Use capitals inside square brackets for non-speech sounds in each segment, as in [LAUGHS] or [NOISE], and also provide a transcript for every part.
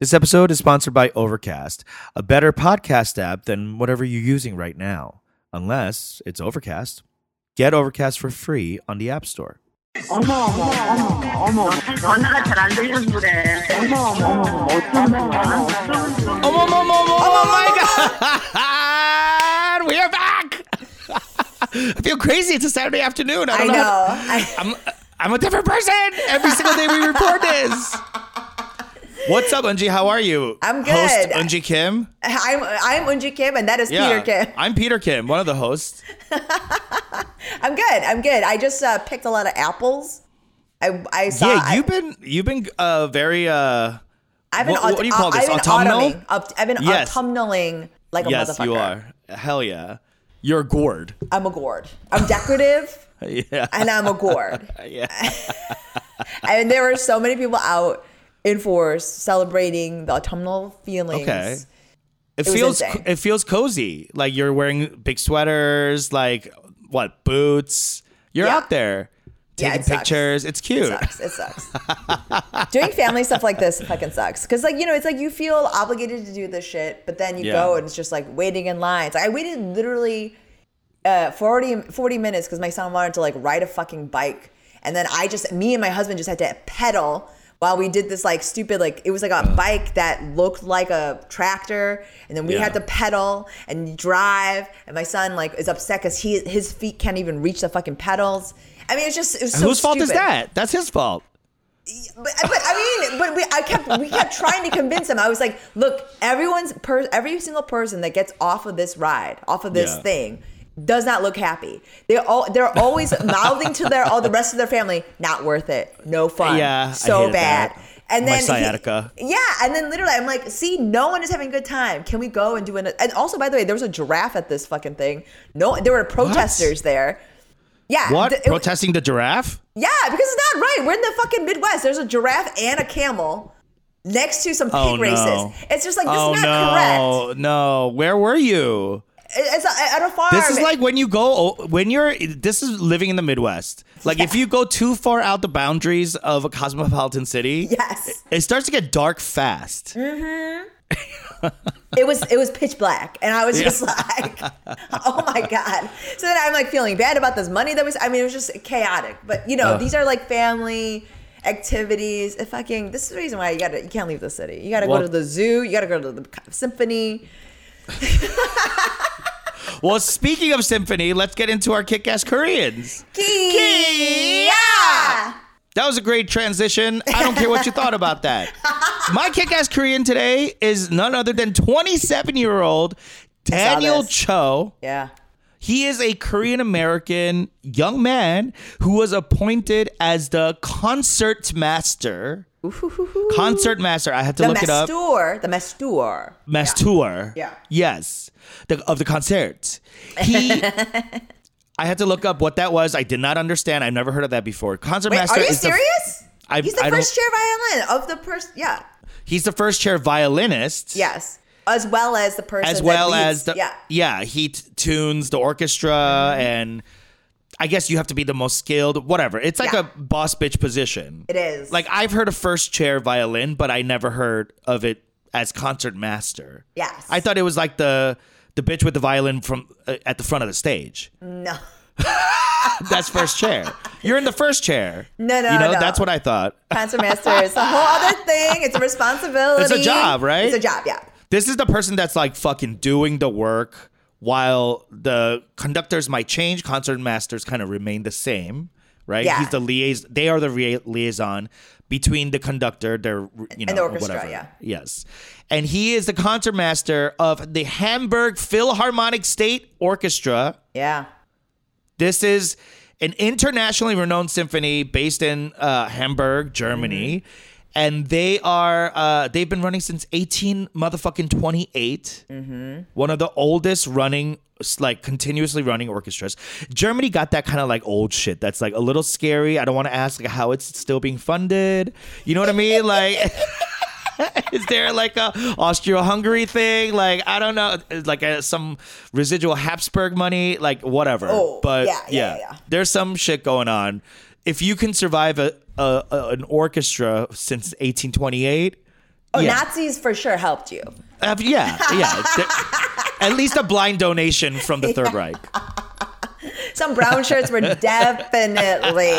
This episode is sponsored by Overcast, a better podcast app than whatever you're using right now, unless it's Overcast. Get Overcast for free on the App Store. 어머 어머 어머 어머 전화가 잘 안 들려서 그래 어머 어머 어머 어쩌면 Oh, my God! we are back! [LAUGHS] I feel crazy. It's a Saturday afternoon. I, I don't know. how- I, I'm, I'm a different person every single day we record this. [LAUGHS] What's up, Eunji? How are you? I'm Host good. Eunji Kim. I'm I'm Eunji Kim, and that is Yeah, Peter Kim. I'm Peter Kim, one of the hosts. [LAUGHS] I'm good. I'm good. I just uh, picked a lot of apples. I I saw. Yeah, you've been you've been uh very uh I've been. what- what do you call uh, this, I've autumnal? autumning. Up, I've been Yes. autumnaling like a yes motherfucker. you are hell yeah you're a gourd I'm a gourd. I'm decorative, [LAUGHS] yeah and I'm a gourd. [LAUGHS] yeah and there were so many people out in force celebrating the autumnal feelings. okay it, was feels it feels cozy like you're wearing big sweaters like what boots you're Yeah. out there Yeah, taking it sucks. pictures it's cute It sucks. It sucks. [LAUGHS] Doing family stuff like this fucking sucks. Cause like you know, it's like you feel obligated to do this shit, but then you Yeah. go and it's just like waiting in lines. I waited literally uh, 40, 40 minutes because my son wanted to like ride a fucking bike, and then I just me and my husband just had to pedal while we did this like stupid like it was like a uh. bike that looked like a tractor, and then we Yeah. had to pedal and drive, and my son like is upset because he his feet can't even reach the fucking pedals. I mean, it's just it was so whose fault is that that's his fault But, but I mean, but we, I kept we kept trying to convince him. I was like, look, everyone's per, every single person that gets off of this ride, off of this Yeah. thing, does not look happy. They're all they're always [LAUGHS] mouthing to their all the rest of their family, not worth it, no fun, Yeah, so bad. that. And My then he- yeah, and then literally, I'm like, see, no one is having a good time. Can we go and do an? And also, by the way, there was a giraffe at this fucking thing. No, there were protesters there. Yeah, what th- protesting the giraffe yeah, because it's not right. We're in the fucking Midwest. There's a giraffe and a camel next to some pig Oh, no. races. It's just like this oh is not correct. no no where were you It's a, at a farm. This is like when you go when you're. This is living in the Midwest. Like if you go too far out the boundaries of a cosmopolitan city, yes, it starts to get dark fast. Mm-hmm. it was it was pitch black, and I was just [LAUGHS] like, oh my god. So then I'm like feeling bad about this money that was. I mean, it was just chaotic. But you know, these are like family activities. Fucking this is the reason why you gotta you can't leave the city. You gotta Well- go to the zoo. You gotta go to the symphony. [LAUGHS] Well, speaking of symphony, let's get into our kick-ass Koreans. Yeah. That was a great transition. I don't care what you thought about that. [LAUGHS] My kick-ass Korean today is none other than 27-year-old Daniel. Cho. Yeah. He is a Korean American young man who was appointed as the concert master. Concert master. I had to The look it up. the master. Master. Yeah. Yes. The, of the concert. He. [LAUGHS] I had to look up what that was. I did not understand. I've never heard of that before. Concert Wait, master are you is the- serious? I- He's the I first chair violin of the person. Yeah. he's the first chair violinist. Yes. As well as the person. as well as the yeah. yeah he t- tunes the orchestra and i guess you have to be the most skilled whatever it's like Yeah. a boss bitch position It is. like i've heard of first chair violin but i never heard of it as concert master Yes. i thought it was like the the bitch with the violin from uh, at the front of the stage No. [LAUGHS] that's first chair you're in the first chair No, no, you know no. that's what i thought Concert master is a whole other thing. It's a responsibility. [LAUGHS] It's a job, right? It's a job. Yeah. This is the person that's like fucking doing the work while the conductors might change, concert masters kind of remain the same, right? Yeah. He's the liaison. They are the rea- liaison between the conductor, their you know, and the orchestra, whatever. yeah. Yes, and he is the concert master of the Hamburg Philharmonic State Orchestra. Yeah. This is an internationally renowned symphony based in uh, Hamburg, Germany. And they are uh, they've been running since 18 motherfucking 28. One of the oldest running like continuously running orchestras. Germany got that kind of like old shit that's like a little scary. I don't want to ask like how it's still being funded. You know what I mean? Like [LAUGHS] is there like a Austro-Hungary thing? Like I don't know, like a, some residual Habsburg money, like whatever. Oh, but yeah, yeah, yeah. there's some shit going on. If you can survive a, a, a an orchestra since 1828, Oh, yeah. Nazis for sure helped you. Uh, yeah, yeah. [LAUGHS] At least a blind donation from the Third Reich. Some brown shirts were [LAUGHS] definitely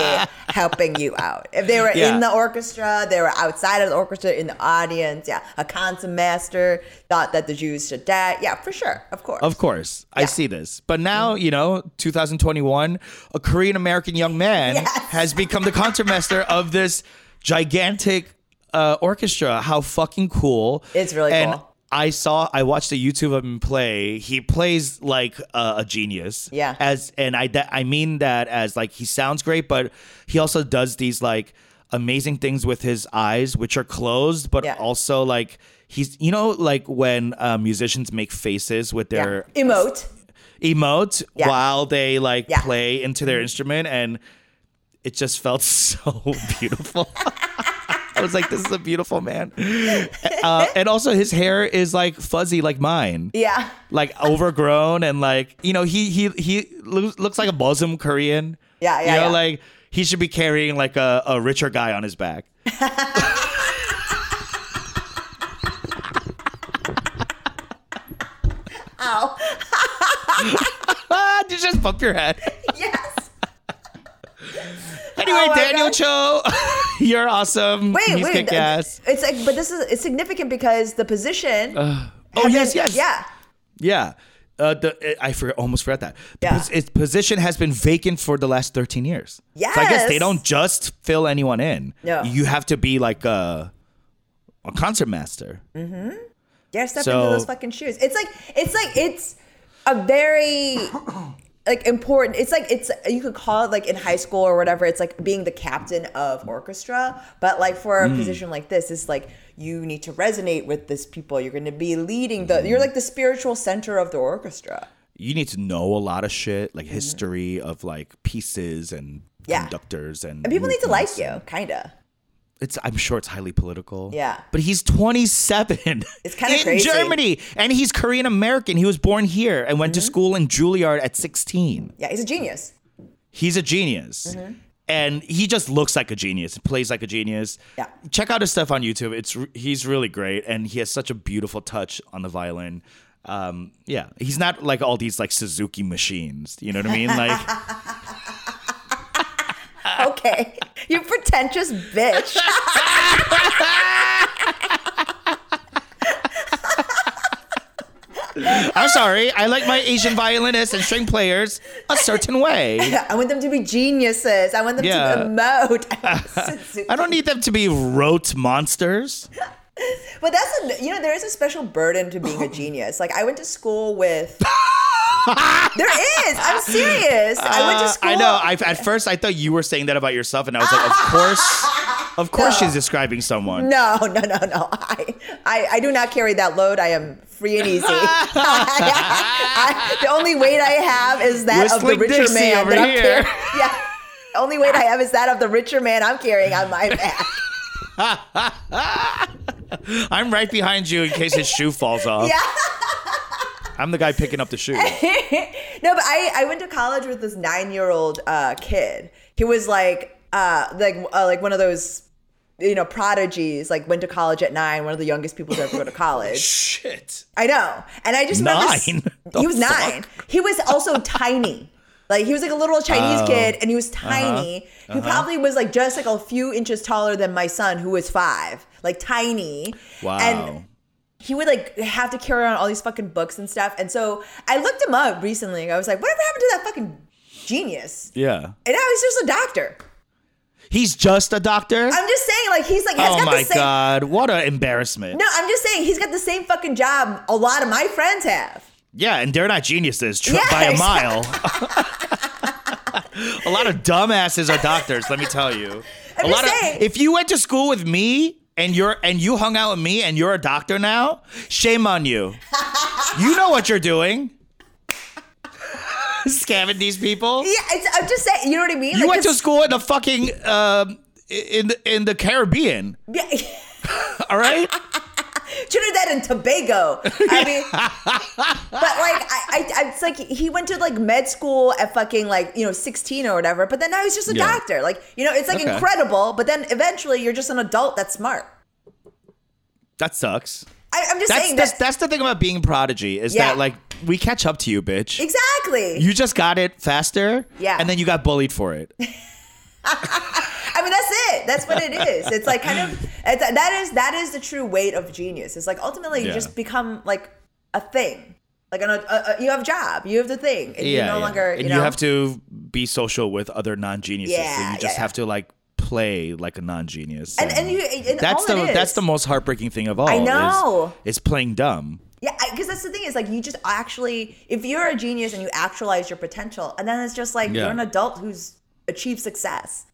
helping you out. If they were Yeah. in the orchestra, they were outside of the orchestra in the audience. Yeah, a concert master thought that the Jews should die. Yeah, for sure, of course. Of course, I see this. But now, you know, 2021, a Korean American young man Yes. has become the concertmaster of this gigantic uh, orchestra. How fucking cool! It's really and cool. I saw, I watched a YouTube of him play. He plays like uh, a genius. Yeah. As and I that, I mean that as like he sounds great, but he also does these like amazing things with his eyes, which are closed, but Yeah. also like. He's, you know, like when uh, musicians make faces with Yeah. their Emote. emote Yeah. while they like Yeah. Mm-hmm. play into their instrument and it just felt [LAUGHS] so beautiful [LAUGHS] was like this is a beautiful man uh, and also his hair is like fuzzy like mine Yeah. like overgrown and like you know he he he loo- looks like a Muslim Korean Yeah, yeah, you know yeah. like he should be carrying like a, a richer guy on his back [LAUGHS] Ow. [LAUGHS] did you just bump your head [LAUGHS] yes. [LAUGHS] anyway Oh Daniel. Cho [LAUGHS] you're awesome Wait, he's wait. kick ass It's like, but this is it's significant because the position. oh yes been- yes Yeah. Yeah. Uh, the I forgot, almost forgot that. The Yeah. pos- its position has been vacant for the last 13 years. So I guess they don't just fill anyone in. No. You have to be like a, a concert master. Mm-hmm. Yeah, step So- into those fucking shoes. It's like it's like it's a very like important. It's like it's you could call it like in high school or whatever. It's like being the captain of orchestra, but like for a Hmm. position like this, it's like you need to resonate with this people. You're going to be leading the. You're like the spiritual center of the orchestra. You need to know a lot of shit, like history of like pieces and Mm-hmm. Yeah. conductors and And people need to like you, kinda. It's I'm sure it's highly political. Yeah. But he's 27. It's kinda [LAUGHS] in crazy. Germany and he's Korean American. He was born here and went to Mm-hmm. school in Juilliard at 16. Yeah, he's a genius. He's a genius. Mm-hmm. And he just looks like a genius, and plays like a genius. Yeah. Check out his stuff on YouTube. It's he's really great and he has such a beautiful touch on the violin. Um, yeah, he's not like all these like Suzuki machines. You know what I mean? Like, [LAUGHS] Okay, you pretentious bitch. I'm sorry, I like my Asian violinists and string players a certain way. I want them to be geniuses. I want them Yeah. to emote. [LAUGHS] I don't need them to be rote monsters. But that's a, you know there is a special burden to being a genius. Like I went to school with. [LAUGHS] there is. I'm serious. I went to Uh, school. I know. I, at first, I thought you were saying that about yourself, and I was like, of course, of course, No. she's describing someone. No, no, no, no. I, I, I do not carry that load. I am free and easy. [LAUGHS] I- the only weight I have is that Whistling of the richer Dixie man. over here. Yeah. The only weight I have is that of the richer man I'm carrying on my back. [LAUGHS] [LAUGHS] I'm right behind you in case his shoe falls off. Yeah. I'm the guy picking up the shoe. [LAUGHS] No, but I, I went to college with this nine year old uh, kid. He was like uh, like uh, like one of those you know prodigies. Like went to college at nine. One of the youngest people to ever go to [LAUGHS] college. Shit. I know, and I just remember Nine? The he was fuck? nine. He was also tiny. Like he was like a little Chinese Oh. kid, and he was uh-huh. tiny. He uh-huh. probably was like just like a few inches taller than my son, who was five. Like tiny. Wow. And he would like have to carry on all these fucking books and stuff. And so I looked him up recently. I was like, whatever happened to that fucking genius? yeah. And now he's just a doctor. He's just a doctor. I'm just saying, like he's like oh got my the same. god! What an embarrassment. No, I'm just saying he's got the same fucking job a lot of my friends have. Yeah, and they're not geniuses tr- by a mile. [LAUGHS] a lot of dumbasses are doctors. Let me tell you. [LAUGHS] I'm a lot saying. of if you went to school with me and you're and you hung out with me and you're a doctor now, shame on you. you know what you're doing. [LAUGHS] Scamming these people. Yeah, it's, I'm just saying. You know what I mean? You Like, went to school in the fucking um, in the in the Caribbean. Yeah. All right. Trinidad and Tobago. I mean, but like, I, I, it's like he went to like med school at fucking like you know 16 or whatever. But then now he's just a Yeah. doctor. Like, you know, it's like Okay. incredible. But then eventually, you're just an adult that's smart. That sucks. I, I'm just That's saying that's, that that's the thing about being prodigy is Yeah. that like we catch up to you, bitch. exactly. You just got it faster. Yeah. And then you got bullied for it. [LAUGHS] [LAUGHS] I mean, that's it. That's what it is. It's like kind of it's, that is that is the true weight of genius. It's like ultimately you Yeah. just become like a thing. Like an, a, a, you have a job, you have the thing, and yeah. you're no yeah. longer. and you, know, have to be social with other non-geniuses. so Yeah, you just have to like play like a non-genius. And- and you- and that's the is- that's the most heartbreaking thing of all. I is- know. Is, playing dumb. Yeah, because that's the thing is like you just actually, if you're a genius and you actualize your potential, and then it's just like Yeah. you're an adult who's achieved success.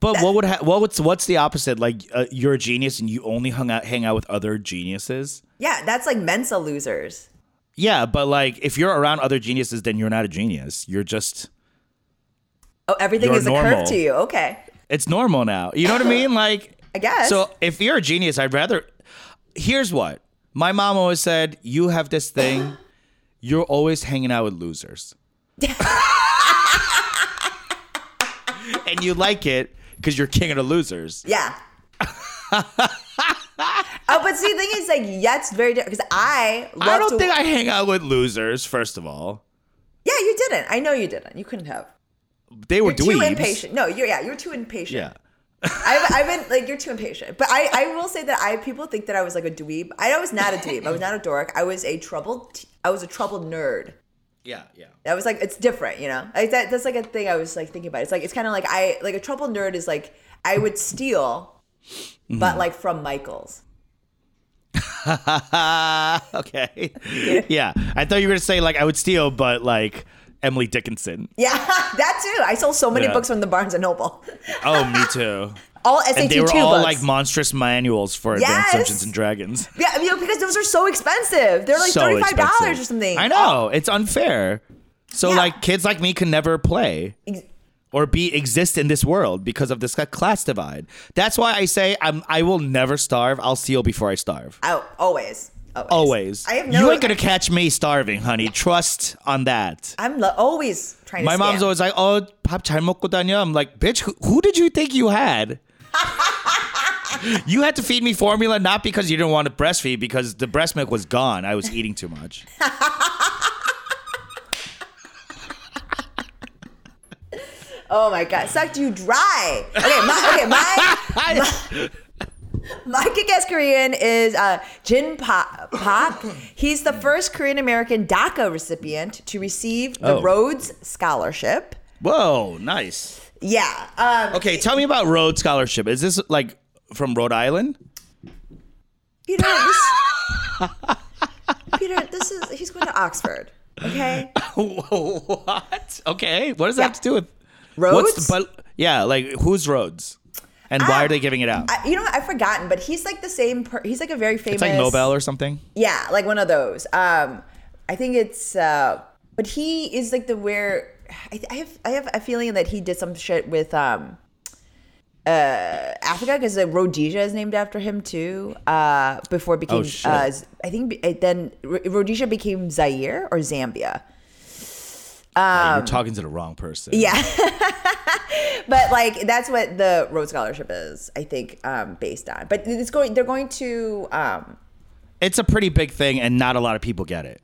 But what would ha- what what's what's the opposite? Like uh, you're a genius and you only hung out hang out with other geniuses. Yeah, that's like Mensa losers. Yeah, but like if you're around other geniuses, then you're not a genius. You're just Oh, everything is a curve to you. Okay, it's normal now. You know what I mean? [LAUGHS] Like I guess. So if you're a genius, I'd rather. Here's what my mom always said: you have this thing. You're always hanging out with losers, [LAUGHS] and you like it because you're king of the losers. Yeah. [LAUGHS] oh, but see, the thing is, like, yeah, it's very different because I love I don't think I hang out with losers. First of all, yeah, you didn't. I know you didn't. You couldn't have. they were You're too dweebs. impatient. No, you're yeah, you're too impatient. Yeah. [LAUGHS] I've, I've been like you're too impatient. But I, I will say that I people think that I was like a dweeb. I was not a dweeb. I was not a dork. I was a troubled. t- I was a troubled nerd. Yeah, yeah. That was like it's different, you know. Like that, that's like a thing I was like thinking about. It's like it's kind of like I like a troubled nerd is like I would steal, Mm-hmm. but like from Michaels. [LAUGHS] okay. [LAUGHS] Yeah. I thought you were gonna say like I would steal, but like Emily Dickinson. Yeah, [LAUGHS] that too. I sold so many Yeah. books from the Barnes and Noble. Oh, me too All SAT and they were two all books. like monstrous manuals for Advanced Yes. Dungeons and Dragons. yeah, you know, because those are so expensive. They're like So thirty five dollars expensive. or something. I know it's unfair. So Yeah. like kids like me can never play Ex- or be exist in this world because of this class divide. That's why I say I'm I will never starve. I'll steal before I starve. Oh, always, always. Always. I have no. you ain't gonna catch me starving, honey. Trust on that. I'm lo- always trying to. My mom's scam. always like, "Oh, 밥 잘 먹고 다녀." I'm like, "Bitch, who, who did you think you had?" [LAUGHS] you had to feed me formula not because you didn't want to breastfeed, because the breast milk was gone. I was eating too much. Oh my god, sucked you dry. Okay, my okay, [LAUGHS] my my kick-ass Korean is uh, Jin Pa- Pak. He's the first Korean American DACA recipient to receive the Oh. Rhodes Scholarship. Whoa, nice. Yeah. Um, Okay, tell me about Rhodes Scholarship. Is this like from Rhode Island? Peter, this, Peter, this is he's going to Oxford. Okay. [LAUGHS] what? Okay, what does that have to do with Rhodes? What's the, but yeah, like who's Rhodes, and why are they giving it out? I, you know what? I've forgotten, but he's like the same. Per- he's like a very famous. it's like Nobel or something. Yeah, like one of those. Um, I think it's. Uh, but he is like the where. I, I have I have a feeling that he did some shit with um, uh, Africa because Rhodesia is named after him too. Uh, before it became. Oh, uh, Z- I think it then Rhodesia became Zaire or Zambia. You're talking to the wrong person. Um, Yeah. [LAUGHS] but like that's what the Rhodes Scholarship is, I think, um, based on. But it's going. They're going to. Um, it's a pretty big thing, and not a lot of people get it.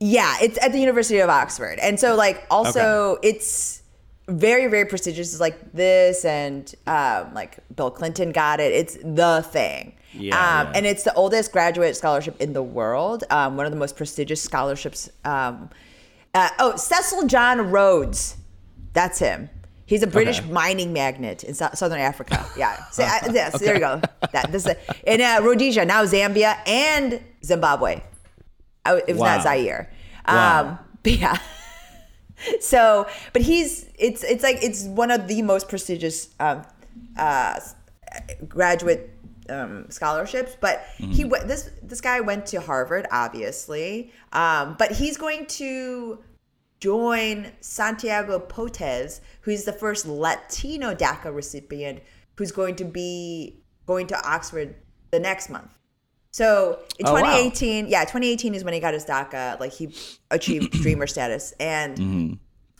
Yeah, it's at the University of Oxford. And so like also it's very, very prestigious. It's like this and um, like Bill Clinton got it. It's the thing. Yeah, um, yeah. And it's the oldest graduate scholarship in the world. Um, one of the most prestigious scholarships. Um, uh, oh, Cecil John Rhodes. That's him. He's a British Okay. mining magnate in Sou- Southern Africa. Yeah. [LAUGHS] So, uh, yes, there you go. That this is in uh, Rhodesia, now Zambia and Zimbabwe. Oh, it was Wow. not Zaire. Wow. Um, but yeah. [LAUGHS] so, but he's it's it's like it's one of the most prestigious um, uh, graduate um, scholarships. But he Mm-hmm. went this this guy went to Harvard, obviously. Um, but he's going to join Santiago Potes, who's the first Latino DACA recipient, who's going to be going to Oxford the next month. So in Oh, wow. 2018, yeah, 2018 is when he got his DACA. Like he achieved [CLEARS THROAT] dreamer status, and Mm-hmm.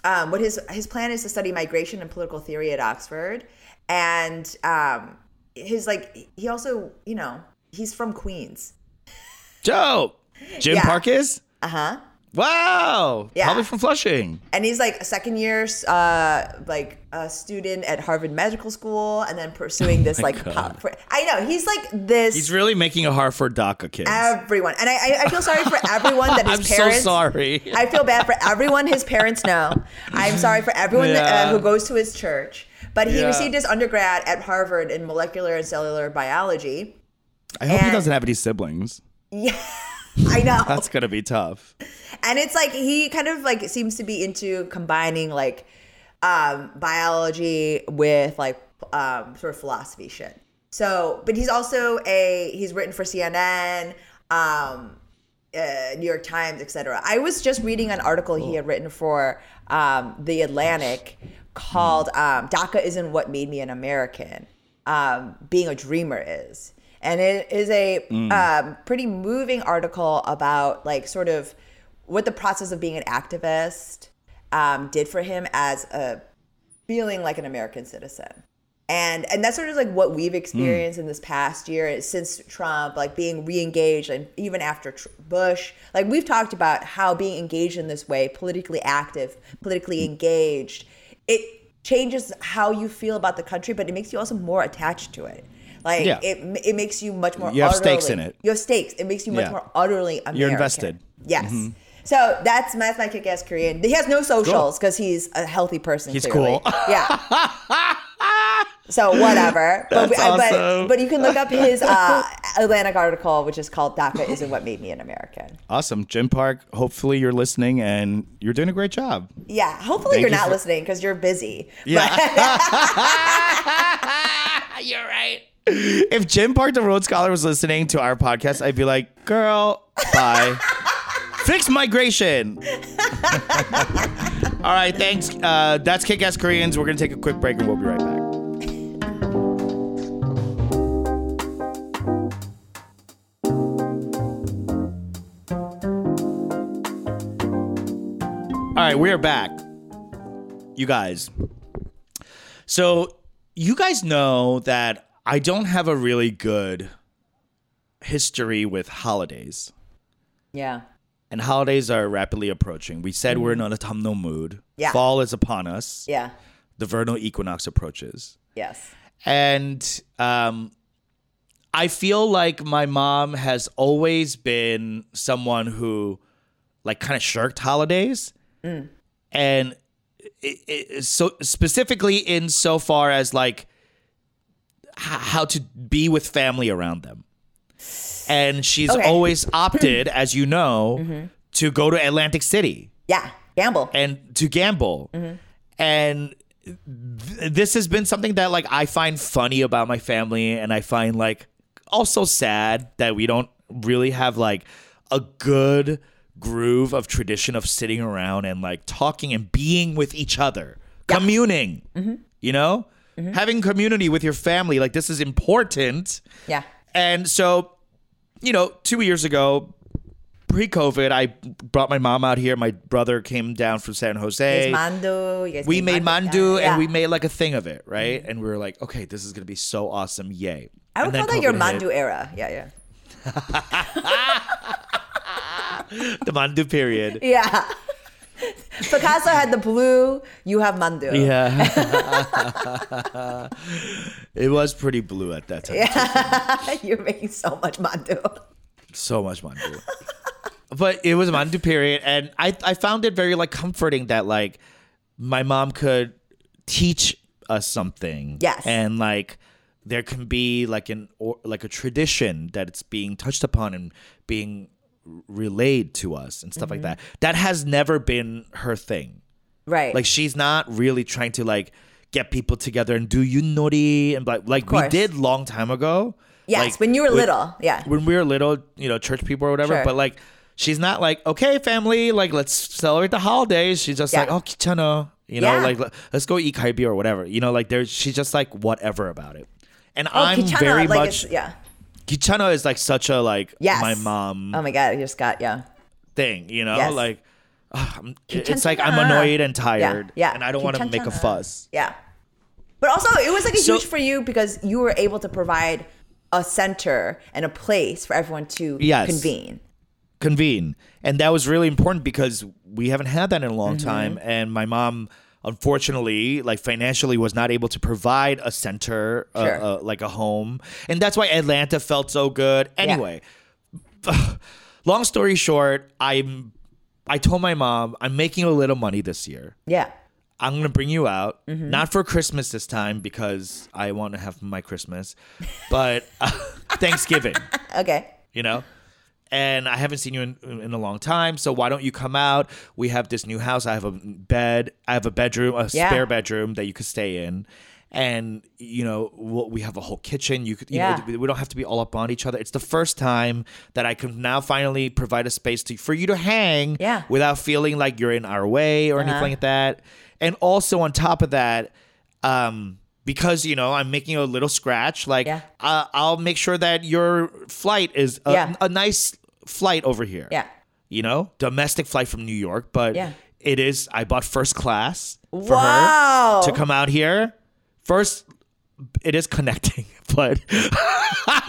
um, what his his plan is to study migration and political theory at Oxford, and um, his like he also you know He's from Queens. Joe Jin Yeah. Park is? Uh huh. Wow. Yeah. Probably from Flushing. And he's like a second year, uh, like a student at Harvard Medical School, and then pursuing [LAUGHS] this like. Oh pop- I know he's like this. He's really making a Hartford DACA kids. everyone, and I, I, feel sorry for everyone that [LAUGHS] his parents. I'm so sorry. I feel bad for everyone his parents know. I'm sorry for everyone that, uh, who goes to his church. But he Yeah. received his undergrad at Harvard in molecular and cellular biology. I hope he doesn't have any siblings. [LAUGHS] Yeah, [LAUGHS] I know. That's gonna be tough. and it's like he kind of like seems to be into combining like um biology with like um sort of philosophy shit so but he's also a he's written for cnn um uh, New York Times, etc. I was just reading an article he had written for um, the Atlantic called um, "DACA isn't what made me an American. Um, being a dreamer is," and it is a um, pretty moving article about like sort of what the process of being an activist um, did for him as a feeling like an American citizen. And and that's sort of like what we've experienced in this past year since Trump, like being re-engaged, and even after Tr- Bush, like we've talked about how being engaged in this way, politically active, politically engaged, it changes how you feel about the country, but it makes you also more attached to it. Like Yeah. it, it makes you much more. You have stakes in it. You have stakes. It makes you much Yeah. more utterly American. You're invested. Mm-hmm. Yes. So that's that's my kick-ass Korean. He has no socials because he's a healthy person. He's clearly. cool. Yeah. so whatever. [LAUGHS] but, I- but awesome. but you can look up his uh, Atlantic article, which is called "DACA isn't what made me an American." Awesome. Jin Park, hopefully you're listening and you're doing a great job. Yeah. Hopefully Thank you're you not for- listening because you're busy. Yeah. [LAUGHS] [LAUGHS] You're right. [LAUGHS] If Jin Park, the Rhodes Scholar, was listening to our podcast, I'd be like, girl, bye. [LAUGHS] Fix migration. [LAUGHS] All right, thanks. Uh, that's Kick Ass Koreans. We're going to take a quick break and we'll be right back. All right, we are back. You guys. So, you guys know that I don't have a really good history with holidays. Yeah. And holidays are rapidly approaching. We said we're in an autumnal mood. Mm-hmm. Yeah. Fall is upon us. Yeah. The vernal equinox approaches. Yes. And um, I feel like my mom has always been someone who, like, kind of shirked holidays, and it, it, so specifically in so far as like how to be with family around them. And she's Okay. always [CLEARS THROAT] opted, as you know, mm-hmm. to go to Atlantic City Yeah. Gamble. and to gamble. Mm-hmm. And th- this has been something that like I find funny about my family and I find like also sad that we don't really have like a good groove of tradition of sitting around and like talking and being with each other, communing. Mm-hmm. You know? Mm-hmm. Having community with your family like this is important. yeah. And so, you know, two years ago, pre-COVID, I brought my mom out here. My brother came down from San Jose. Mandu. We made mandu, and we made like a thing of it, right? Mm-hmm. And we were like, okay, this is gonna be so awesome, yay! I would call that your COVID hit. mandu era. Yeah. Yeah. [LAUGHS] the mandu period. Yeah. Picasso had the blue. You have mandu. Yeah, [LAUGHS] [LAUGHS] it was pretty blue at that time. Yeah. [LAUGHS] You're making so much mandu. so much mandu. but it was mandu period, and I I found it very like comforting that like my mom could teach us something. Yes. and like there can be like an or like a tradition that it's being touched upon and being relayed to us and stuff like Mm-hmm. that. That has never been her thing. Right. Like she's not really trying to like get people together and do you nori and like like we did long time ago. yes. Like, when you were with- little. Yeah. when we were little, you know, church people or whatever. Sure. But like, she's not like, okay, family, like let's celebrate the holidays. She's just Yeah. like, oh, kichano, you know, Yeah. like let- let's go eat kalbi or whatever. You know, like there's she's just like whatever about it. And Oh, I'm Kichana, very like much yeah. Kichano is like such a like Yes. my mom Oh my god, you just got yeah. thing, you know, Yes. like. I'm- it's like I'm annoyed and tired, Yeah. and I don't want to make a fuss. Yeah. But also, it was like a So- huge for you because you were able to provide a center and a place for everyone to Yes. convene. convene. And that was really important because we haven't had that in a long Mm-hmm. time. And my mom, unfortunately, like financially, was not able to provide a center, uh, Sure. uh, like a home. And that's why Atlanta felt so good. Anyway, [SIGHS] long story short, I'm. I told my mom I'm making a little money this year. Yeah. I'm gonna bring you out, Mm-hmm. not for Christmas this time because I want to have my Christmas, but uh, [LAUGHS] Thanksgiving [LAUGHS] Okay. you know and i haven't seen you in, in a long time so why don't you come out we have this new house i have a bed i have a bedroom a Yeah. spare bedroom that you could stay in and you know we'll, we have a whole kitchen you could you Yeah. know we don't have to be all up on each other it's the first time that i can now finally provide a space to for you to hang Yeah. without feeling like you're in our way or anything Uh-huh. like that and also on top of that um because you know I'm making a little scratch, like Yeah. uh, I'll make sure that your flight is a, Yeah. a nice flight over here. Yeah. you know, domestic flight from New York, but Yeah. it is. I bought first class for Wow. her to come out here. First, it is connecting, [LAUGHS] but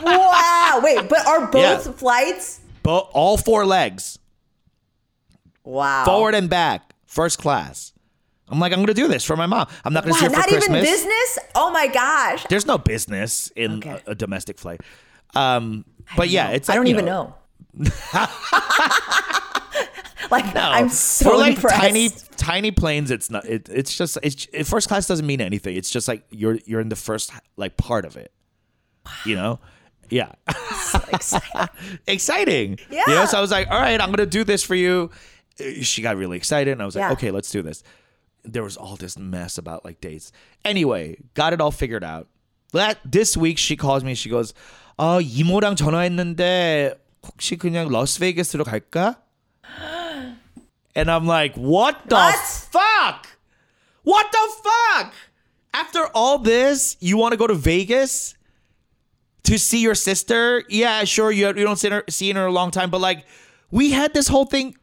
wow. Wait, but are [LAUGHS] both Yeah. flights? but all four legs, Wow. forward and back, first class. I'm like, I'm gonna do this for my mom. I'm not gonna Wow, see her for not Christmas. even business? Oh my gosh. There's no business in Okay. a, a domestic flight. Um, but yeah, it's I don't even know. [LAUGHS] like No. I'm so for like impressed. tiny tiny planes. It's not. It, it's just. It's it, first class doesn't mean anything. It's just like you're you're in the first like part of it. You know. Yeah. [LAUGHS] Exciting. You know, Yeah. so I was like, all right, I'm gonna do this for you. Uh, She got really excited, and I was like, Yeah. okay, let's do this There was all this mess about like dates. Anyway, got it all figured out. That this week she calls me. She goes, 어 이모랑 전화했는데 혹시 그냥 라스베이거스로 갈까? And I'm like, what the What? fuck? What the fuck? After all this, you want to go to Vegas to see your sister? Yeah, sure. You, you don't see her, see her in a long time, but like, we had this whole thing.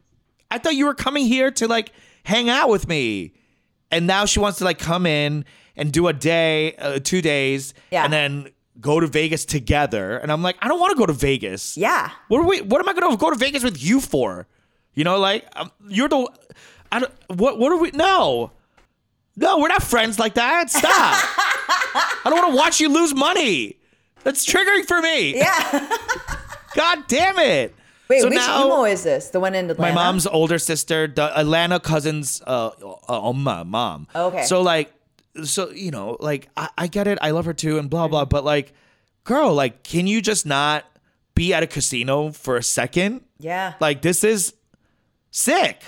I thought you were coming here to like hang out with me, and now she wants to like come in and do a day, uh, two days, Yeah. and then go to Vegas together. And I'm like, I don't want to go to Vegas. Yeah. What are we? What am I going to go to Vegas with you for? You know, like um, you're the. I don't. What? What are we? No, no, we're not friends like that. Stop. [LAUGHS] I don't want to watch you lose money. That's triggering for me. Yeah. [LAUGHS] God damn it. Wait, So which now- emo is this? The one in the My mom's older sister, the Atlanta cousin's uh, uh 엄마, mom. Okay. So like, so you know, like I, I get it. I love her too, and blah blah. But like, girl, like, can you just not be at a casino for a second? Yeah. Like this is sick.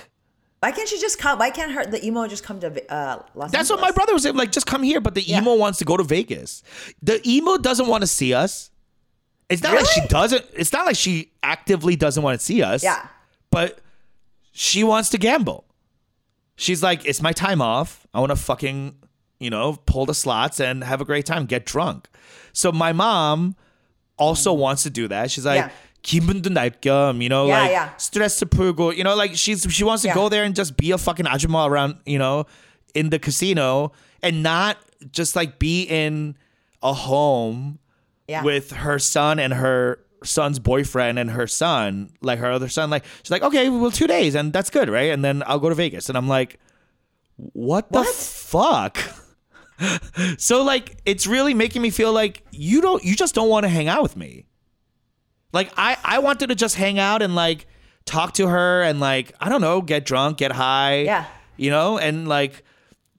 Why can't she just come? Why can't her the emo just come to uh, Los That's what my brother was saying. Like, just come here. But the Yeah. emo wants to go to Vegas. The emo doesn't want to see us. It's not like she Really? doesn't. It's not like she actively doesn't want to see us. Yeah. But she wants to gamble. She's like, it's my time off. I want to fucking, you know, pull the slots and have a great time, get drunk. So my mom also wants to do that. She's like, Yeah. 기분도 날 겸, you know, Yeah, like yeah. stress 풀고, you know, like she's she wants to Yeah. go there and just be a fucking ajumma around, you know, in the casino and not just like be in a home yeah. with her son and her son's boyfriend and her son, like her other son. Like she's like, okay, well, two days and that's good, right? And then I'll go to Vegas, and I'm like, what the What? fuck? [LAUGHS] so like, it's really making me feel like you don't, you just don't want to hang out with me. Like I, I wanted to just hang out and like talk to her and like I don't know, get drunk, get high, Yeah. you know, and like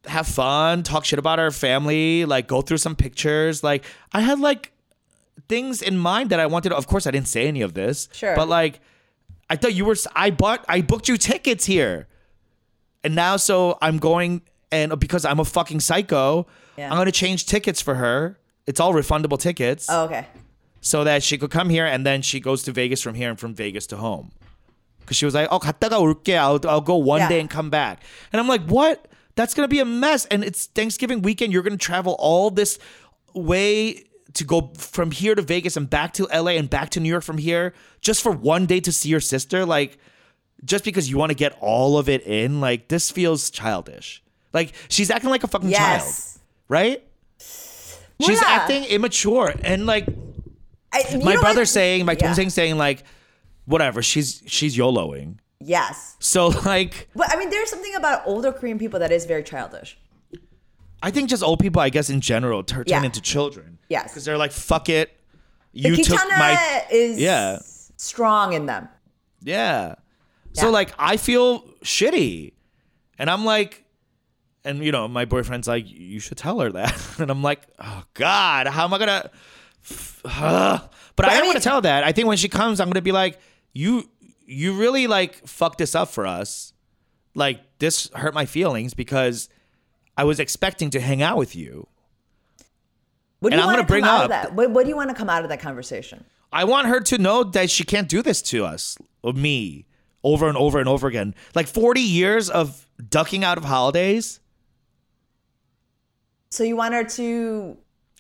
have fun, talk shit about our family, like go through some pictures. Like I had like things in mind that I wanted. To, of course, I didn't say any of this. Sure. But like, I thought you were. I bought. I booked you tickets here, and now so I'm going and because I'm a fucking psycho, Yeah. I'm gonna change tickets for her. It's all refundable tickets, Oh, okay. so that she could come here and then she goes to Vegas from here and from Vegas to home. Because she was like, "Oh, 갔다가 올게. I'll I'll go one Yeah. day and come back." And I'm like, "What? That's gonna be a mess." And it's Thanksgiving weekend. You're gonna travel all this way to go from here to Vegas and back to LA and back to New York from here just for one day to see your sister. Like, just because you want to get all of it in, like this feels childish. Like she's acting like a fucking child, Yes. right? She's acting immature and like I, my what? saying, my Yeah. yeah. saying like, whatever. She's she's YOLOing. Yes. So like, But I mean, there's something about older Korean people that is very childish. I think just old people, I guess in general, turn Yeah. into children. Yes. because they're like, fuck it. The You took my is Yeah. strong in them. Yeah. So like I feel shitty. And I'm like and you know, my boyfriend's like, you should tell her that. [LAUGHS] And I'm like, oh God, how am I gonna [SIGHS] But, I I am mean- gonna tell that. I think when she comes, I'm gonna be like, you you really like fucked this up for us. Like this hurt my feelings because I was expecting to hang out with you. What do And you I'm want gonna bring out up- that? What, what do you want to come out of that conversation? I want her to know that she can't do this to us, or me, over and over and over again. Like 40 years of ducking out of holidays. So you want her to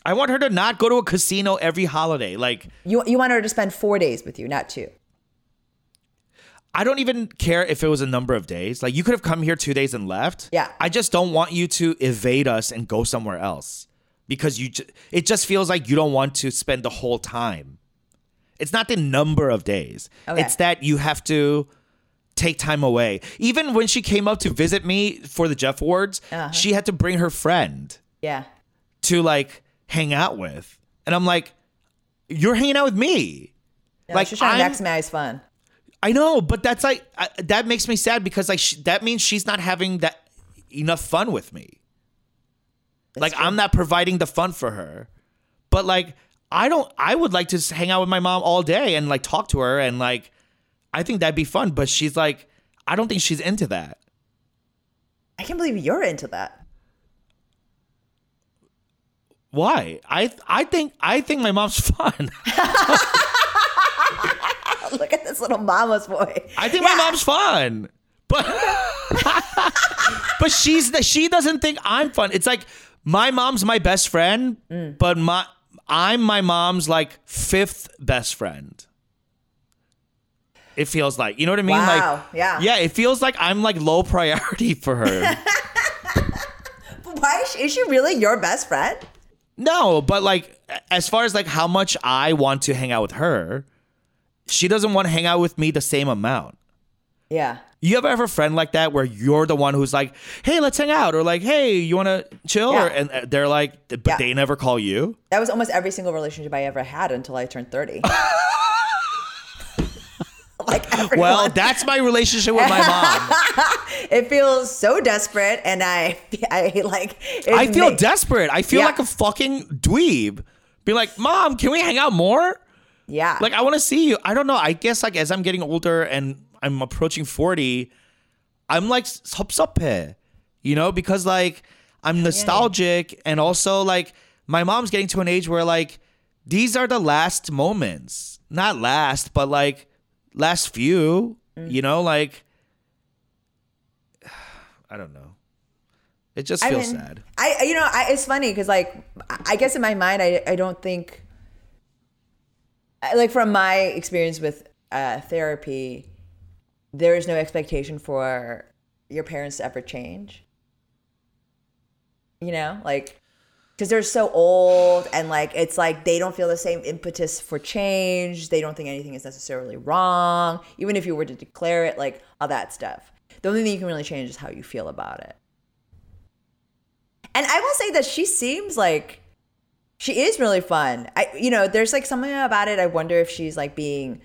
I want her to not go to a casino every holiday. Like, you you want her to spend four days with you, not two. I don't even care if it was a number of days. Like, you could have come here two days and left. Yeah. I just don't want you to evade us and go somewhere else because you. Ju- it just feels like you don't want to spend the whole time. It's not the number of days. Okay. It's that you have to take time away. Even when she came up to visit me for the Jeff Awards, Uh-huh. she had to bring her friend Yeah. to like hang out with, and I'm like, "You're hanging out with me." No, Like, she's trying I'm- to maximize fun. I know, but that's like I, that makes me sad because like sh- that means she's not having that enough fun with me. Like I'm not providing the fun for her. But like I don't I would like to hang out with my mom all day and like talk to her and like I think that'd be fun, but she's like I don't think she's into that. I can't believe you're into that. Why? I I think I think my mom's [LAUGHS] fun. [LAUGHS] Look at this little mama's boy. I think Yeah. my mom's fun. But [LAUGHS] but she's the, she doesn't think I'm fun. It's like my mom's my best friend, Mm. but my I'm my mom's like fifth best friend. It feels like you know what I mean. Wow, Like yeah. yeah. It feels like I'm like low priority [LAUGHS] for her. [LAUGHS] But Why is she, is she really your best friend? no, but like as far as like how much I want to hang out with her, she doesn't want to hang out with me the same amount. Yeah. You ever have a friend like that where you're the one who's like, "Hey, let's hang out," or like, "Hey, you want to chill?" Yeah. Or, and uh, they're like, but Yeah. they never call you. That was almost every single relationship I ever had until I turned 30. [LAUGHS] [LAUGHS] like everyone. Well, that's my relationship with my mom. [LAUGHS] it feels so desperate and I I like I feel desperate. I feel Yeah. like a fucking dweeb. Be like, "Mom, can we hang out more?" Yeah. Like, I want to see you. I don't know. I guess like as I'm getting older and I'm approaching 40, I'm like 섭섭해. You know, because like I'm nostalgic and also like my mom's getting to an age where like these are the last moments. Not last, but like last few, you know, like [SIGHS] I don't know. It just I feels mean, sad. I I- you know, I, it's funny because like I I guess in my mind I I don't think I- like from my experience with uh, therapy, there is no expectation for your parents to ever change. You know, like because they're so old and like it's like they don't feel the same impetus for change. They don't think anything is necessarily wrong, even if you were to declare it, like all that stuff. The only thing you can really change is how you feel about it. And I will say that she seems like she is really fun. I you know, there's like something about it. I wonder if she's like being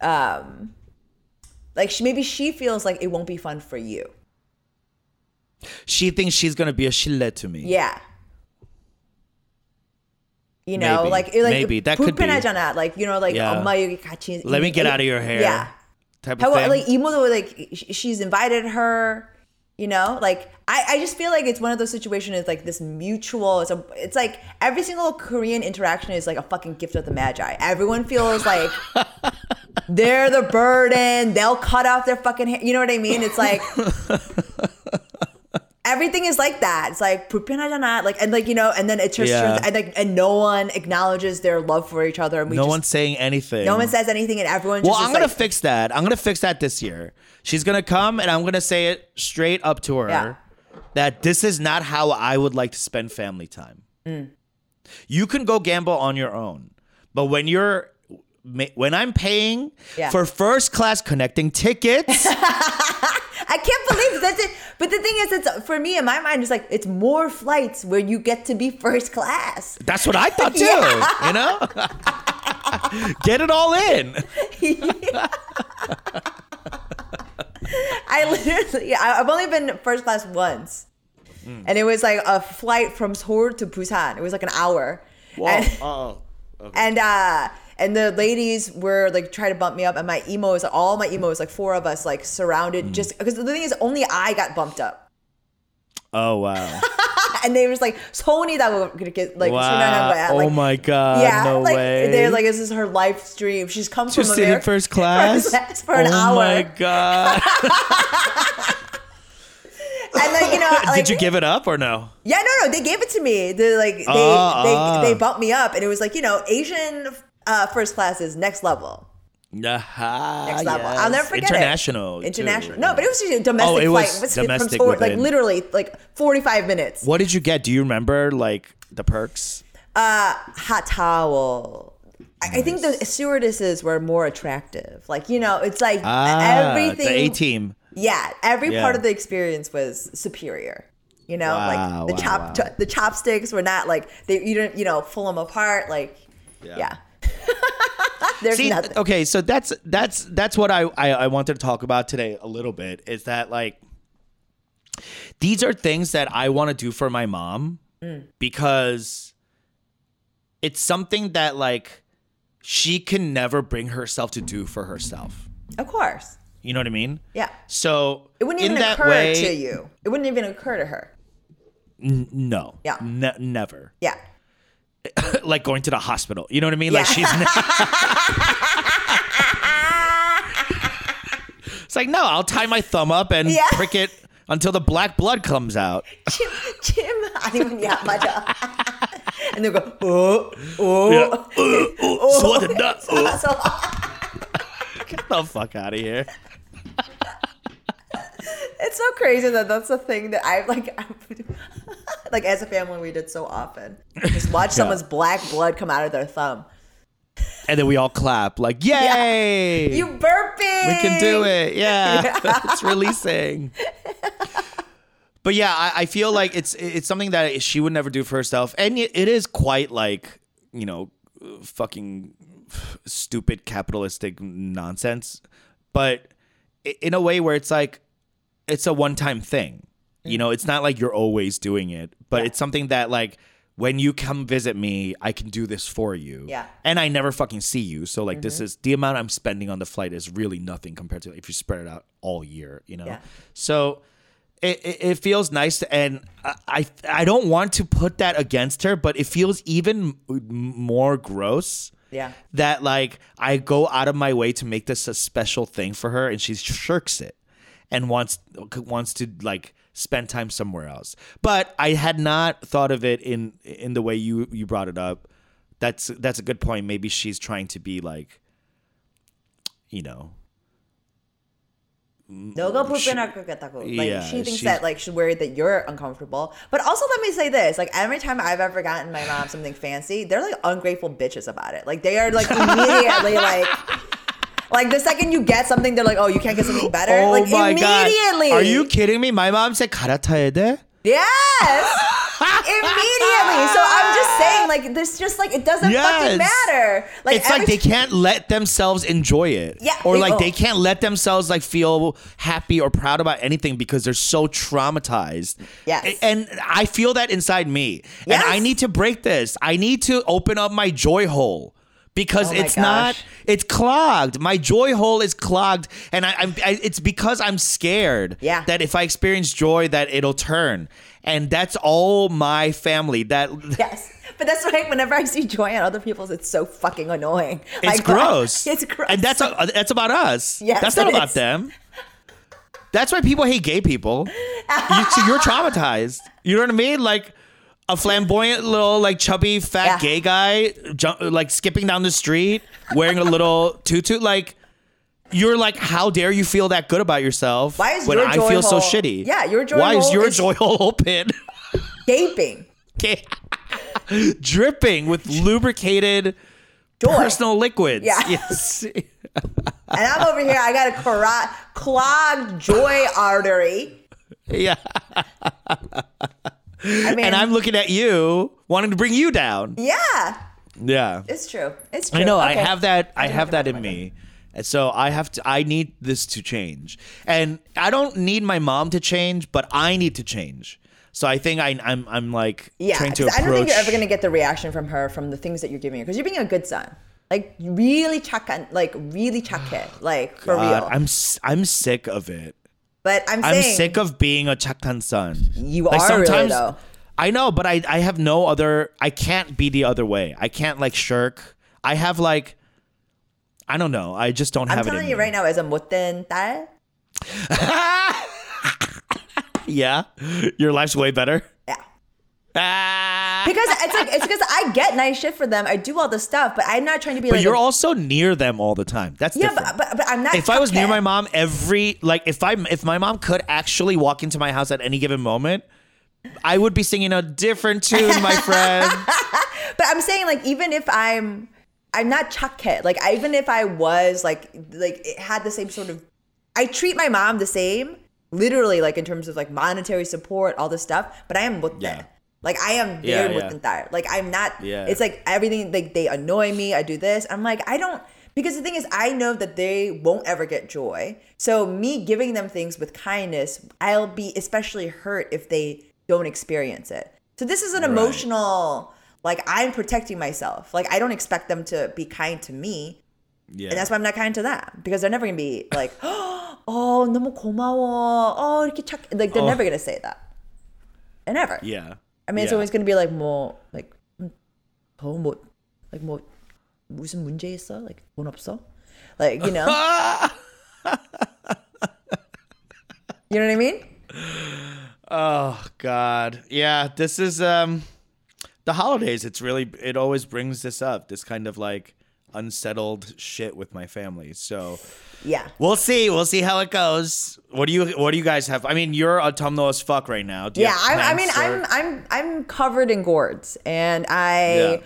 um like she, maybe she feels like it won't be fun for you. She thinks she's gonna be a shillet to me. Yeah. You know, maybe. like like maybe that could be. like you know, like yeah. Let me get out of your hair. Yeah. Type How, of thing. Like Imo, like she's invited her you know, like I, I just feel like it's one of those situations. It's like this mutual. It's a it's like every single Korean interaction is like a fucking gift of the magi. Everyone feels like [LAUGHS] they're the burden. They'll cut off their fucking hair. You know what I mean? It's like. [LAUGHS] everything is like that. It's like pupenajana, like and like you know, and then it just yeah. turns and like and no one acknowledges their love for each other. And we no just, one's saying anything. No one says anything, and everyone. Well, I'm gonna like, fix that. I'm gonna fix that this year. She's gonna come, and I'm gonna say it straight up to her yeah. that this is not how I would like to spend family time. Mm. You can go gamble on your own, but when you're when I'm paying yeah. for first class connecting tickets. [LAUGHS] I can't believe that's it. But the thing is, it's for me in my mind, it's like it's more flights where you get to be first class. that's what I thought too. You know, [LAUGHS] get it all in. I literally, I've only been first class once, and it was like a flight from Seoul to Busan. It was like an hour. And, oh, and uh and the ladies were like trying to bump me up and my emos, all my emos like four of us like surrounded mm. just because the thing is only i got bumped up oh wow [LAUGHS] and they were just like tony that we're gonna get like, wow. like oh my god yeah no like way. they're like this is her live stream she's come she's from sitting America first [LAUGHS] class for, an oh hour oh my god [LAUGHS] and like you know like, did you give it up or no yeah no no they gave it to me they like they, uh, they, uh. they ah. bumped me up and it was like you know Asian uh first class is next level Aha, next level. I'll never forget International. it. too. International. No, but it was just a domestic Oh, it flight. was It was from domestic Seoul, like within. literally like 45 minutes. What did you get? Do you remember like the perks? Uh, hot towel. I I think the stewardesses were more attractive. Like, you know, it's like Ah, everything. the A team. Yeah, every Yeah. part of the experience was superior. You know, Wow, like the wow, chop, wow. the chopsticks were not like they you didn't you know pull them apart. Like, yeah. [LAUGHS] There's See, nothing. okay, so that's that's that's what I, I I wanted to talk about today a little bit. Is that like these are things that I want to do for my mom Mm. because it's something that like she can never bring herself to do for herself. Of course. You know what I mean? Yeah. So It wouldn't in even that occur way, to you. It wouldn't even occur to her. No. Yeah. Ne- never. Yeah. [LAUGHS] like going to the hospital. You know what I mean? Like Yeah. she's. [LAUGHS] it's like no, I'll tie my thumb up and Yeah. prick it until the black blood comes out. Jim, Jim, 아니면 야 맞아. [LAUGHS] and they go, oh, oh, Yeah. Uh, swat the nut. Uh, so Get the fuck out of here. it's so crazy that that's the thing that I like. [LAUGHS] like as a family, we did so often. Just watch [LAUGHS] someone's black blood come out of their thumb. And then we all clap like, [LAUGHS] "Yay! You burping? we can do it! Yeah, it's releasing." But yeah, I, I feel like it's it's something that she would never do for herself, and it, it is quite like you know, fucking stupid capitalistic nonsense, but in a way where it's like it's a one time thing. You mm. know, it's not like you're always doing it, but it's something that like when you come visit me, I can do this for you. Yeah. And I never fucking see you. So like this mm-hmm. is the amount I'm spending on the flight is really nothing compared to if you spread it out all year, you know? Yeah. So it, it, it feels nice to, and I, I I don't want to put that against her, but it feels even m- more gross Yeah. that like I go out of my way to make this a special thing for her and she shirks it and wants wants to like spend time somewhere else. But I had not thought of it in in the way you you brought it up. That's that's a good point. Maybe she's trying to be like, you know. No mm, go Like yeah, she thinks that like she's worried that you're uncomfortable. But also let me say this, like every time I've ever gotten my mom something fancy, they're like ungrateful bitches about it. Like they are like [LAUGHS] immediately like Like the second you get something, they're like, "Oh, you can't get something better." [GASPS] oh like my immediately. god, are you kidding me? My mom said 갈아타야 돼. Yes. [LAUGHS] immediately. So I'm just saying, like, this just like it doesn't fucking Yes. matter. Like it's like every- they can't let themselves enjoy it. Yeah, Or they like won't. they can't let themselves like feel happy or proud about anything because they're so traumatized. Yes. A- And I feel that inside me. And Yes. I need to break this. I need to open up my joy hole. Because Oh it's not it's clogged. My joy hole is clogged, and I, I'm. I, it's because I'm scared Yeah. that if I experience joy, that it'll turn, and that's all my family. That [LAUGHS] Yes. But that's why whenever I see joy on other people's, it's so fucking annoying. It's Like, gross. [LAUGHS] It's gross. And that's uh, that's about us. Yes, that's not about is. them. That's why people hate gay people. You, so you're [LAUGHS] traumatized. You know what I mean? Like a flamboyant little like chubby fat Yeah. gay guy jump, like skipping down the street wearing a little [LAUGHS] tutu like you're like how dare you feel that good about yourself Why is when your I joy feel so hole- shitty Yeah, your joy why is your is- joy hole open [LAUGHS] gaping. Okay. dripping with lubricated joy. personal liquids. Yeah. [LAUGHS] Yes. And I'm over here, I got a clog- clogged joy artery. yeah. Mean, and I'm looking at you, wanting to bring you down. Yeah. Yeah. It's true. It's true. I know. Okay. I have that. I, I have that in me. And so I have to. I need this to change, and I don't need my mom to change, but I need to change. So I think I, am I'm, I'm like yeah, trying to approach. I don't think you're ever gonna get the reaction from her from the things that you're giving her because you're being a good son. Like really chuck and like really chuck it, like God, for real. I'm I'm sick of it. But I'm I'm sick of being a Chaktan son. You like are sometimes, really though. I know, but I I have no other. I can't be the other way. I can't like shirk. I have like, I don't know. I just don't I'm have. I'm telling you me. right now, as a motten tal. [LAUGHS] yeah, your life's way better. Yeah. Ah because it's like it's because I get nice shit for them. I do all this stuff, but I'm not trying to be. But like you're a, also near them all the time. That's yeah, different. But, but, but I'm not. If I was near my mom every like if I if my mom could actually walk into my house at any given moment, I would be singing a different tune, my friend. [LAUGHS] but I'm saying like even if I'm. I'm not Chuck Kid. Like even if I was like like it had the same sort of I treat my mom the same, literally like in terms of like monetary support, all this stuff, but I am with yeah. Like I am Yeah, very yeah. 못된 딸. Like I'm not Yeah. it's like everything like they annoy me, I do this. I'm like I don't because the thing is I know that they won't ever get joy. So me giving them things with kindness, I'll be especially hurt if they don't experience it. So this is an emotional like I'm protecting myself. Like I don't expect them to be kind to me. Yeah. And that's why I'm not kind to them because they're never gonna be like, [GASPS] oh, 너무 고마워. Oh, 이렇게 착. Like they're Oh. never gonna say that. They're never. yeah. I mean, it's Yeah. always gonna be like 뭐 like 음, 더뭐 like 뭐 무슨 문제 있어? Like 돈 없어? Like you know. [LAUGHS] you know what I mean? Oh God. Yeah, this is um the holidays. It's really it always brings this up. This kind of like unsettled shit with my family. So Yeah. we'll see. We'll see how it goes. What do you What do you guys have? I mean, you're autumnal as fuck right now. Yeah I, I mean for- i'm i'm i'm covered in gourds and i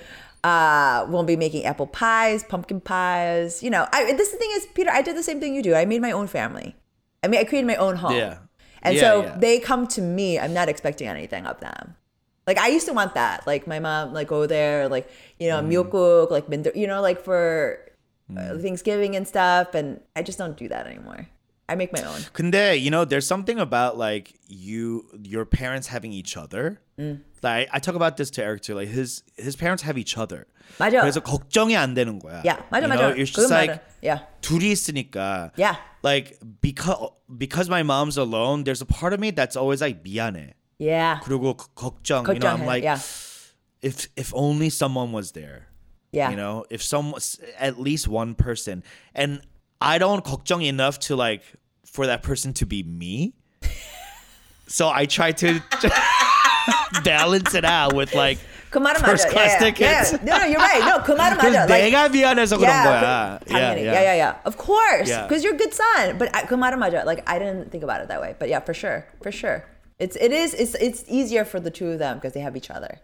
uh will be making apple pies pumpkin pies you know I, this the thing is peter i did the same thing you do i made my own family i mean i created my own home Yeah. and Yeah, so yeah. they come to me i'm not expecting anything of them like i used to want that like my mom like go there like you know Mm. miokguk like minder, you know like for uh, Mm. thanksgiving and stuff and i just don't do that anymore i make my own Kunde, you know, there's something about like you, your parents having each other. Mm. Like I talk about this to Eric too. Like his his parents have each other. 맞아. 그래서 걱정이 안 되는 거야. yeah 맞아 You 맞아 know, It's just 그건 like 맞아. yeah 둘이 있으니까. Yeah. Like because because my mom's alone, there's a part of me that's always like 미안해. yeah 그리고 거- 걱정. You know, I'm 걱정해. like, yeah if if only someone was there. yeah You know, if some at least one person, and I don't 걱정 enough to like for that person to be me. [LAUGHS] So I try to [LAUGHS] balance it out with like 그 말은 First 맞아. class yeah, tickets. Yeah, yeah. No, no, you're right. No, 그 말은 [LAUGHS] because 맞아. Like, 내가 미안해서 그런 yeah, 거야. 그- 당연히. Yeah, yeah, yeah. Of course, Yeah. because you're a good son. But I- 그 말은 맞아. Like I didn't think about it that way. But yeah, for sure, for sure. It's it is it's it's easier for the two of them because they have each other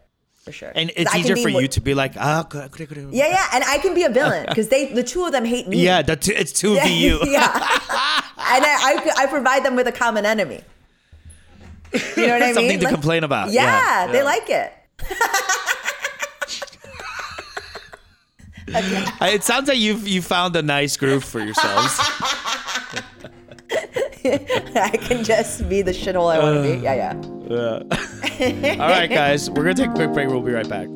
for sure. And it's easier for you to be like, ah, yeah, yeah, and I can be a villain because they, the two of them, hate me. Yeah, it's two of yeah, you. [LAUGHS] yeah, [LAUGHS] and I, I, I, provide them with a common enemy. You know what I [LAUGHS] mean? Something to like, complain about. Yeah, yeah, yeah, they like it. okay. It sounds like you've you found a nice groove for yourselves. [LAUGHS] I can just be the shithole I want to be. Uh, yeah, yeah. Yeah. [LAUGHS] All right, guys, we're gonna take a quick break. We'll be right back.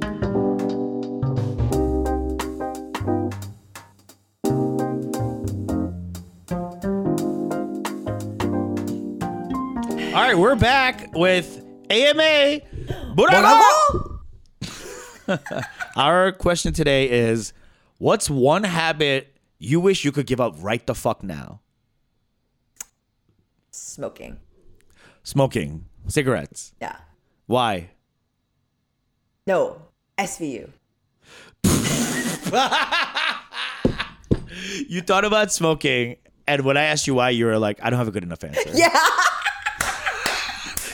All right, we're back with AMA. [LAUGHS] Our question today is What's one habit you wish you could give up right the fuck now? Smoking. Smoking, cigarettes. Yeah. Why? No. SVU. [LAUGHS] You thought about smoking, and when I asked you why, you were like, I don't have a good enough answer. [LAUGHS] Yeah,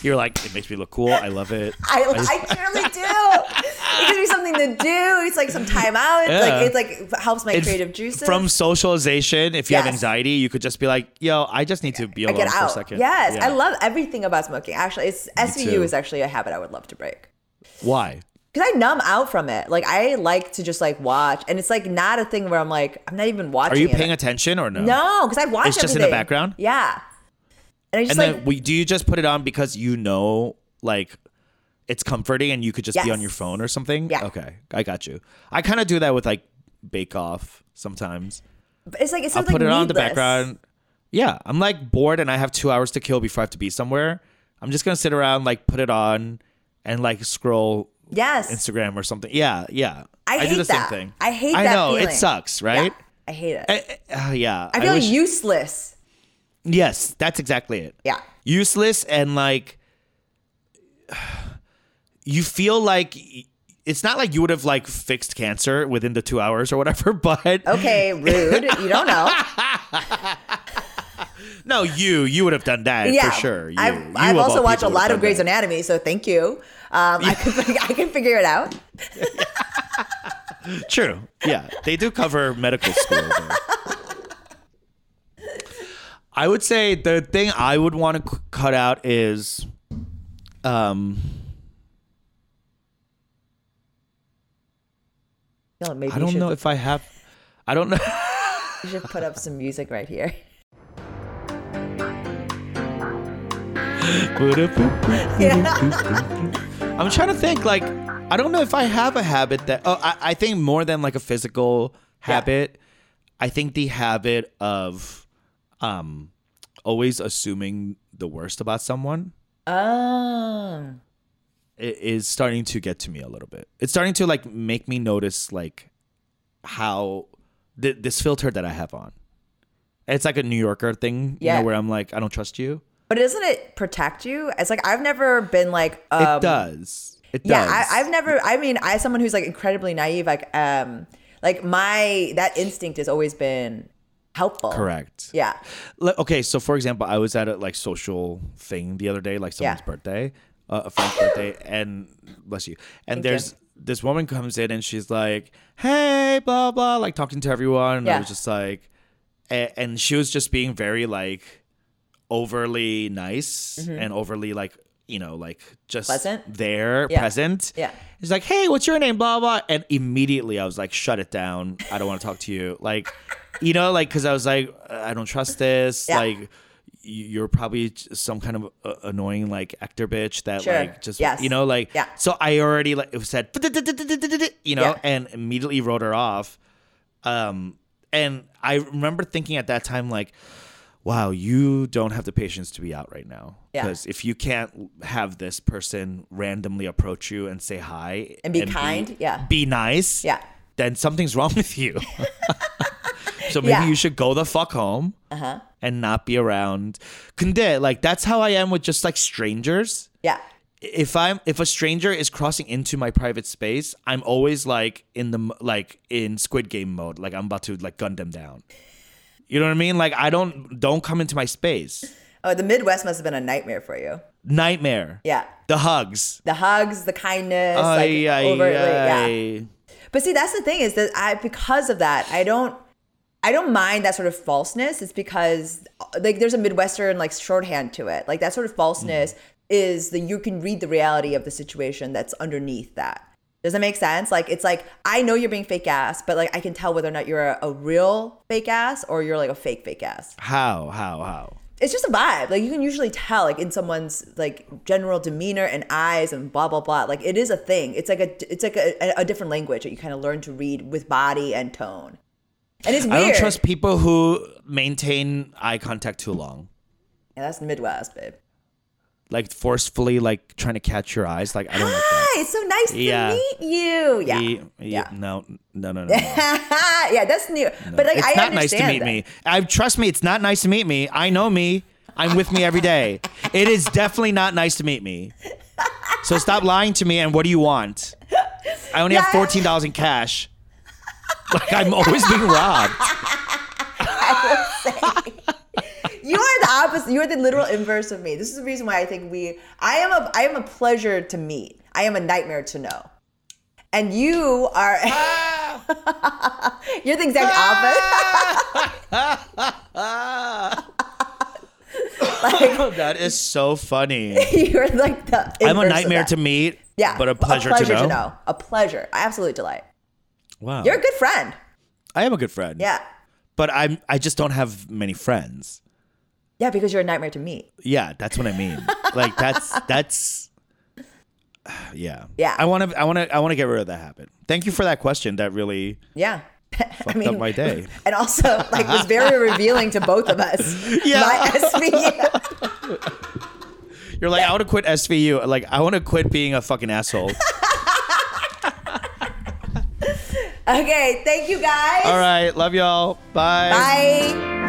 You're like, it makes me look cool. I love it. [LAUGHS] I, I truly do. it gives me something to do. It's like some time out. Yeah. Like it's like helps my It's creative juices. From socialization, if you have anxiety, you could just be like, "Yo, I just need to be I alone get for a out. second. Yes, Yeah. I love everything about smoking. Actually, it's SVU is actually a habit I would love to break. Why? Because I numb out from it. Like I like to just like watch, and it's like not a thing where I'm like I'm not even watching. Are you it. paying attention or no? No, because I watch. It's just in the background? Yeah, and I just And like then, we, do you just put it on because you know, like, it's comforting and you could just be on your phone or something? Yeah. Okay, I got you. I kind of do that with like Bake Off sometimes. it's like it's I'll sort put like it on the needless. background. Yeah, I'm like bored and I have two hours to kill before I have to be somewhere. I'm just gonna sit around, like, put it on, and like scroll Yes, Instagram or something. Yeah, yeah. I do hate the same thing. I hate I that know it feeling. sucks, Yeah, right? I hate it. Eh, eh, uh, yeah. I feel wish- useless. Yes, that's exactly it. Yeah. Useless and like [SIGHS] you feel like it's not like you would have like fixed cancer within the 2 hours or whatever, [LAUGHS] but Okay, rude. you don't know. [LAUGHS] no, you you would have done that Yeah, for sure. You, I've, you I've also watched a lot of Grey's that. Anatomy, so thank you. Um, I can I can figure it out. [LAUGHS] True. Yeah, they do cover medical school. I would say the thing I would want to c- cut out is, um, No, maybe I you don't should, know if I have. I don't know. [LAUGHS] you should put up some music right here. [LAUGHS] I'm trying to think. Like, I don't know if I have a habit that. Oh, I, I think more than like a physical habit. I think the habit of, um, always assuming the worst about someone Oh. It is starting to get to me a little bit. It's starting to like make me notice like how th- this filter that I have on. It's like a New Yorker thing, you Yeah. know, where I'm like, I don't trust you. But doesn't it protect you? It's like I've never been like um, it does. It does. Yeah, I, I've never. I mean, as someone who's like incredibly naive, like um, like my that instinct has always been helpful. correct. Yeah. Okay, so for example, I was at a like social thing the other day, like someone's Yeah. birthday, uh, a friend's birthday, and bless you. And Thank there's you. this woman comes in and she's like, "Hey, blah blah," like talking to everyone. And I was just like, and, and she was just being very like overly nice and overly like you know like just. Pleasant? there, Yeah. present. Yeah. He's like, "Hey, what's your name?" Blah blah, and immediately I was like, "Shut it down! I don't want to talk to you." [LAUGHS] Like, you know, like because I was like, "I don't trust this." Yeah. Like, you're probably some kind of uh, annoying like actor bitch that Sure. like just Yes. you know like Yeah. so I already like said you know Yeah. and immediately wrote her off. Um, and I remember thinking at that time like. Wow, you don't have the patience to be out right now. Yeah. Because if you can't have this person randomly approach you and say hi And be kind, yeah. be nice, Yeah. then something's wrong with you. [LAUGHS] [LAUGHS] so maybe Yeah. Uh-huh. you should go the fuck home and not be around. Kunde, like that's how I am with just like strangers. Yeah. If I'm if a stranger is crossing into my private space, I'm always like in the like in Squid Game mode, like I'm about to like gun them down. You know what I mean? Like I don't don't come into my space. Oh, the Midwest must have been a nightmare for you. Nightmare. Yeah. The hugs. The hugs, the kindness, Ay, like ay, overtly, yeah. But see, that's the thing is that I because of that, I don't I don't mind that sort of falseness. It's because like there's a Midwestern like shorthand to it. Like that sort of falseness mm. is that you can read the reality of the situation that's underneath that. Does that make sense? Like it's like I know you're being fake ass, but like I can tell whether or not you're a, a real fake ass or you're like a fake fake ass. How? How? How? It's just a vibe. Like you can usually tell like in someone's like general demeanor and eyes and blah blah blah. Like it is a thing. It's like a it's like a, a different language that you kind of learn to read with body and tone. And it's weird. I don't trust people who maintain eye contact too long. Yeah, that's the Midwest, babe. Like forcefully like trying to catch your eyes. Like I don't like. Hi, it's so nice Yeah. to meet you. Yeah. E- e- yeah. No, no, no, no. no. [LAUGHS] yeah, that's new. But like I understand. it's I not nice to meet that. me. I trust me. It's not nice to meet me. I know me. I'm with me every day. It is definitely not nice to meet me. So stop lying to me. And what do you want? I only have Yeah. fourteen dollars in cash. Like I'm always being robbed. [LAUGHS] You are the opposite. You are the literal inverse of me. This is the reason why I think we. I am a. I am a pleasure to meet. I am a nightmare to know. and you are ah. [LAUGHS] you're the exact ah. opposite. [LAUGHS] like [LAUGHS] that is so funny. you're like the. I'm a nightmare to meet. Yeah, but a pleasure, to, know. A pleasure, absolute delight. Wow, You're a good friend. I am a good friend. Yeah, but I'm. I just don't have many friends. Yeah, because you're a nightmare to meet. Yeah, that's what I mean. [LAUGHS] like that's that's. [SIGHS] Yeah. Yeah. I want to. I want to. I want to get rid of that habit. Thank you for that question. That really Yeah. [LAUGHS] I fucked up my day. and also like was very [LAUGHS] revealing to both of us. Yeah. My SVU. You're like, I want to quit SVU. Like, I want to quit being a fucking asshole. Okay, thank you guys. All right. Love y'all. Bye. Bye.